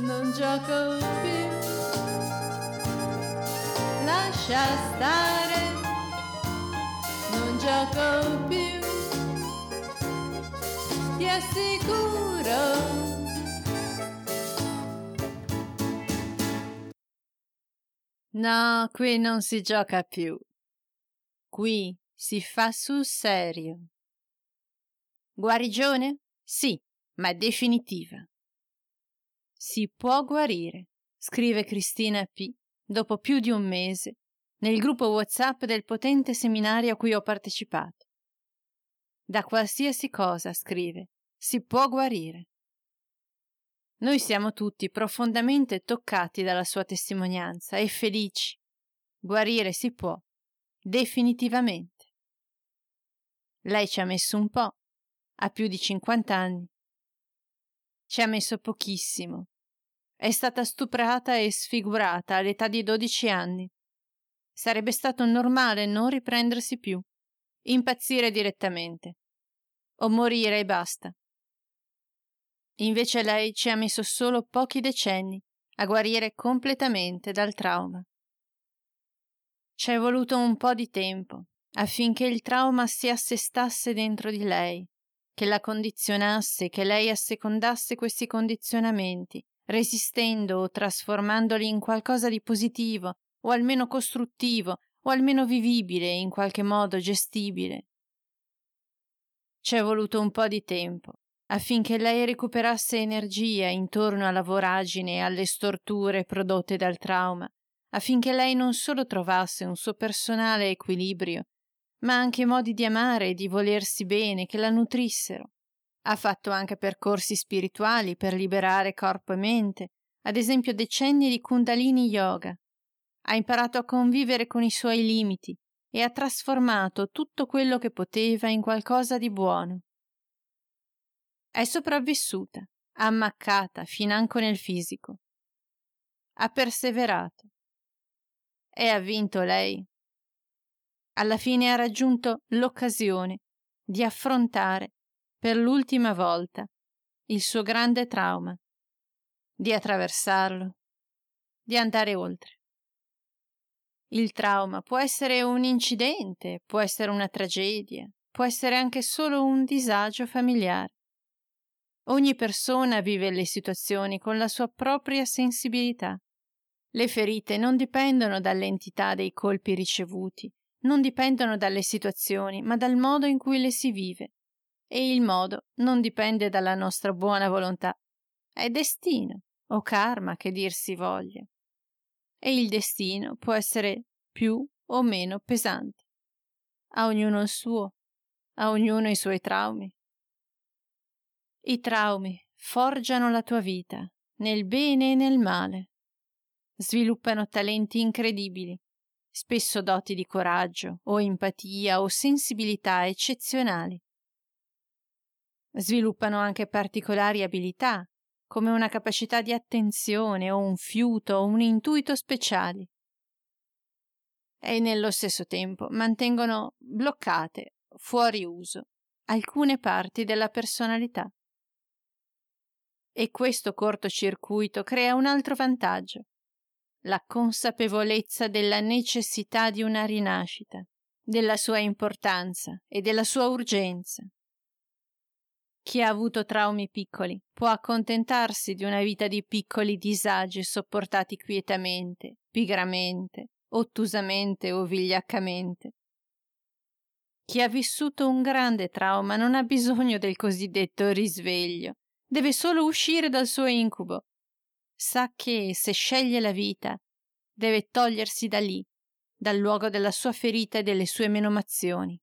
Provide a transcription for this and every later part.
non gioco più. Lascia stare, non gioco più. Ti assicuro. No, qui non si gioca più. Qui si fa sul serio. Guarigione? Sì, ma definitiva. Si può guarire, scrive Cristina P. dopo più di un mese nel gruppo WhatsApp del potente seminario a cui ho partecipato. Da qualsiasi cosa, scrive, si può guarire. Noi siamo tutti profondamente toccati dalla sua testimonianza e felici. Guarire si può, definitivamente. Lei ci ha messo un po', ha più di 50 anni, ci ha messo pochissimo. È stata stuprata e sfigurata all'età di 12 anni. Sarebbe stato normale non riprendersi più, impazzire direttamente, o morire e basta. Invece lei ci ha messo solo pochi decenni a guarire completamente dal trauma. Ci è voluto un po' di tempo affinché il trauma si assestasse dentro di lei che la condizionasse, che lei assecondasse questi condizionamenti, resistendo o trasformandoli in qualcosa di positivo, o almeno costruttivo, o almeno vivibile, in qualche modo gestibile. Ci è voluto un po' di tempo affinché lei recuperasse energia intorno alla voragine e alle storture prodotte dal trauma, affinché lei non solo trovasse un suo personale equilibrio, ma anche modi di amare e di volersi bene che la nutrissero. Ha fatto anche percorsi spirituali per liberare corpo e mente, ad esempio decenni di Kundalini Yoga. Ha imparato a convivere con i suoi limiti e ha trasformato tutto quello che poteva in qualcosa di buono. È sopravvissuta, ammaccata financo nel fisico. Ha perseverato. E ha vinto lei alla fine ha raggiunto l'occasione di affrontare per l'ultima volta il suo grande trauma, di attraversarlo, di andare oltre. Il trauma può essere un incidente, può essere una tragedia, può essere anche solo un disagio familiare. Ogni persona vive le situazioni con la sua propria sensibilità. Le ferite non dipendono dall'entità dei colpi ricevuti, non dipendono dalle situazioni, ma dal modo in cui le si vive. E il modo non dipende dalla nostra buona volontà. È destino o karma che dir si voglia. E il destino può essere più o meno pesante. A ognuno il suo, a ognuno i suoi traumi. I traumi forgiano la tua vita, nel bene e nel male. Sviluppano talenti incredibili spesso doti di coraggio o empatia o sensibilità eccezionali. Sviluppano anche particolari abilità, come una capacità di attenzione o un fiuto o un intuito speciali. E nello stesso tempo mantengono bloccate, fuori uso, alcune parti della personalità. E questo cortocircuito crea un altro vantaggio la consapevolezza della necessità di una rinascita, della sua importanza e della sua urgenza. Chi ha avuto traumi piccoli può accontentarsi di una vita di piccoli disagi sopportati quietamente, pigramente, ottusamente o vigliaccamente. Chi ha vissuto un grande trauma non ha bisogno del cosiddetto risveglio, deve solo uscire dal suo incubo sa che se sceglie la vita deve togliersi da lì, dal luogo della sua ferita e delle sue menomazioni.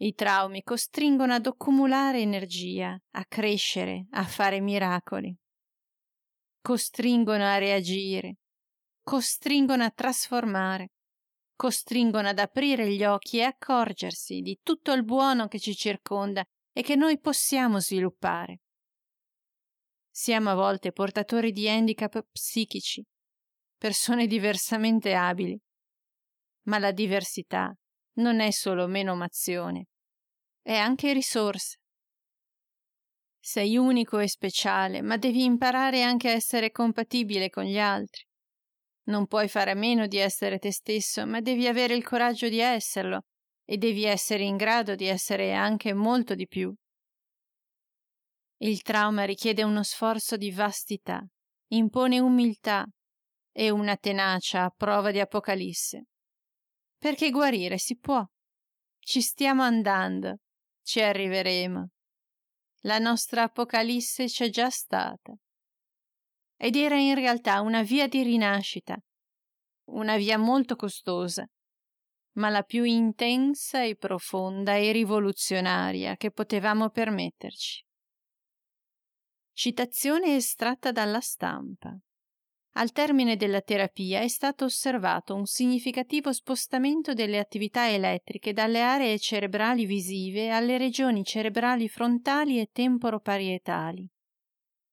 I traumi costringono ad accumulare energia, a crescere, a fare miracoli. Costringono a reagire, costringono a trasformare, costringono ad aprire gli occhi e accorgersi di tutto il buono che ci circonda e che noi possiamo sviluppare. Siamo a volte portatori di handicap psichici, persone diversamente abili. Ma la diversità non è solo menomazione, è anche risorsa. Sei unico e speciale, ma devi imparare anche a essere compatibile con gli altri. Non puoi fare a meno di essere te stesso, ma devi avere il coraggio di esserlo e devi essere in grado di essere anche molto di più. Il trauma richiede uno sforzo di vastità, impone umiltà e una tenacia a prova di apocalisse. Perché guarire si può. Ci stiamo andando, ci arriveremo. La nostra apocalisse c'è già stata ed era in realtà una via di rinascita, una via molto costosa, ma la più intensa e profonda e rivoluzionaria che potevamo permetterci. Citazione estratta dalla stampa. Al termine della terapia è stato osservato un significativo spostamento delle attività elettriche dalle aree cerebrali visive alle regioni cerebrali frontali e temporoparietali.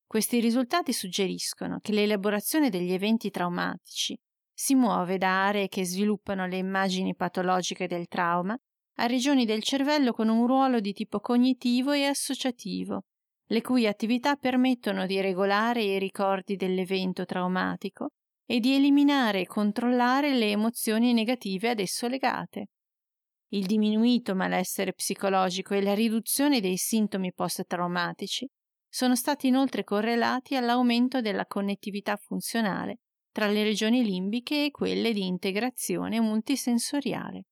Questi risultati suggeriscono che l'elaborazione degli eventi traumatici si muove da aree che sviluppano le immagini patologiche del trauma a regioni del cervello con un ruolo di tipo cognitivo e associativo, le cui attività permettono di regolare i ricordi dell'evento traumatico e di eliminare e controllare le emozioni negative ad esso legate. Il diminuito malessere psicologico e la riduzione dei sintomi post-traumatici sono stati inoltre correlati all'aumento della connettività funzionale tra le regioni limbiche e quelle di integrazione multisensoriale.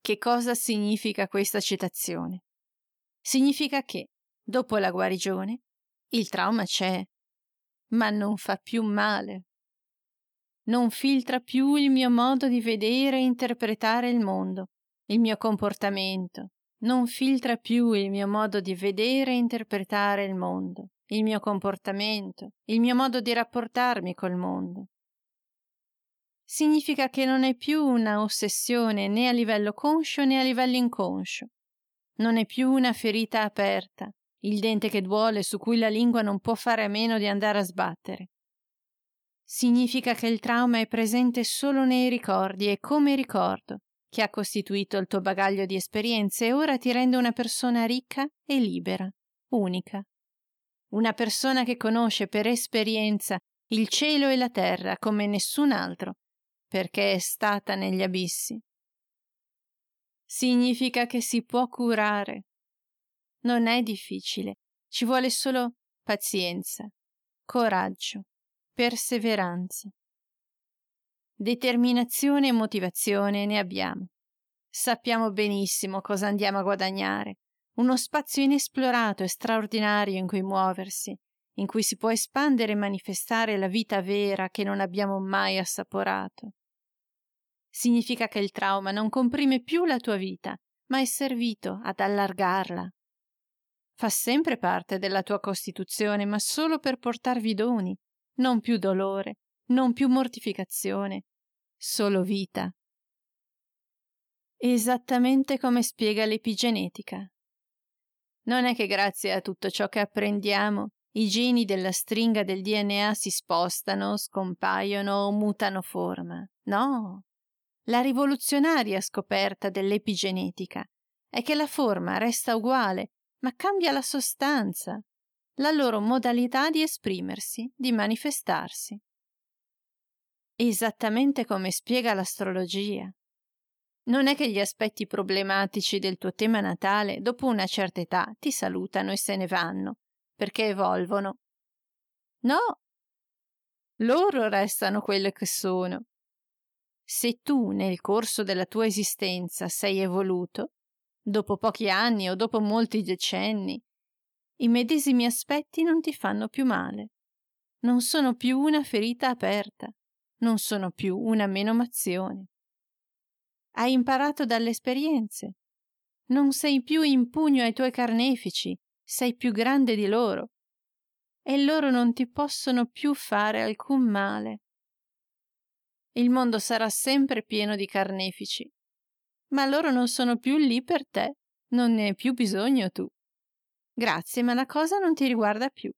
Che cosa significa questa citazione? Significa che, dopo la guarigione, il trauma c'è, ma non fa più male. Non filtra più il mio modo di vedere e interpretare il mondo, il mio comportamento, non filtra più il mio modo di vedere e interpretare il mondo, il mio comportamento, il mio modo di rapportarmi col mondo. Significa che non è più una ossessione né a livello conscio né a livello inconscio. Non è più una ferita aperta, il dente che duole su cui la lingua non può fare a meno di andare a sbattere. Significa che il trauma è presente solo nei ricordi e come ricordo, che ha costituito il tuo bagaglio di esperienze e ora ti rende una persona ricca e libera, unica. Una persona che conosce per esperienza il cielo e la terra come nessun altro, perché è stata negli abissi. Significa che si può curare. Non è difficile, ci vuole solo pazienza, coraggio, perseveranza. Determinazione e motivazione ne abbiamo. Sappiamo benissimo cosa andiamo a guadagnare, uno spazio inesplorato e straordinario in cui muoversi, in cui si può espandere e manifestare la vita vera che non abbiamo mai assaporato. Significa che il trauma non comprime più la tua vita, ma è servito ad allargarla. Fa sempre parte della tua costituzione, ma solo per portarvi doni, non più dolore, non più mortificazione, solo vita. Esattamente come spiega l'epigenetica. Non è che grazie a tutto ciò che apprendiamo i geni della stringa del DNA si spostano, scompaiono o mutano forma. No. La rivoluzionaria scoperta dell'epigenetica è che la forma resta uguale, ma cambia la sostanza, la loro modalità di esprimersi, di manifestarsi esattamente come spiega l'astrologia. Non è che gli aspetti problematici del tuo tema natale, dopo una certa età, ti salutano e se ne vanno, perché evolvono. No, loro restano quelle che sono. Se tu nel corso della tua esistenza sei evoluto, dopo pochi anni o dopo molti decenni, i medesimi aspetti non ti fanno più male, non sono più una ferita aperta, non sono più una menomazione. Hai imparato dalle esperienze. Non sei più in pugno ai tuoi carnefici, sei più grande di loro. E loro non ti possono più fare alcun male. Il mondo sarà sempre pieno di carnefici, ma loro non sono più lì per te, non ne hai più bisogno tu. Grazie, ma la cosa non ti riguarda più.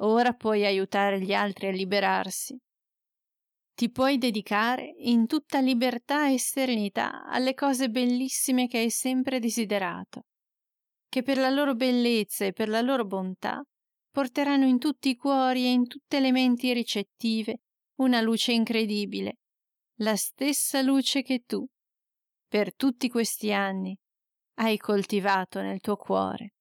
Ora puoi aiutare gli altri a liberarsi. Ti puoi dedicare in tutta libertà e serenità alle cose bellissime che hai sempre desiderato, che per la loro bellezza e per la loro bontà porteranno in tutti i cuori e in tutte le menti ricettive una luce incredibile, la stessa luce che tu per tutti questi anni hai coltivato nel tuo cuore.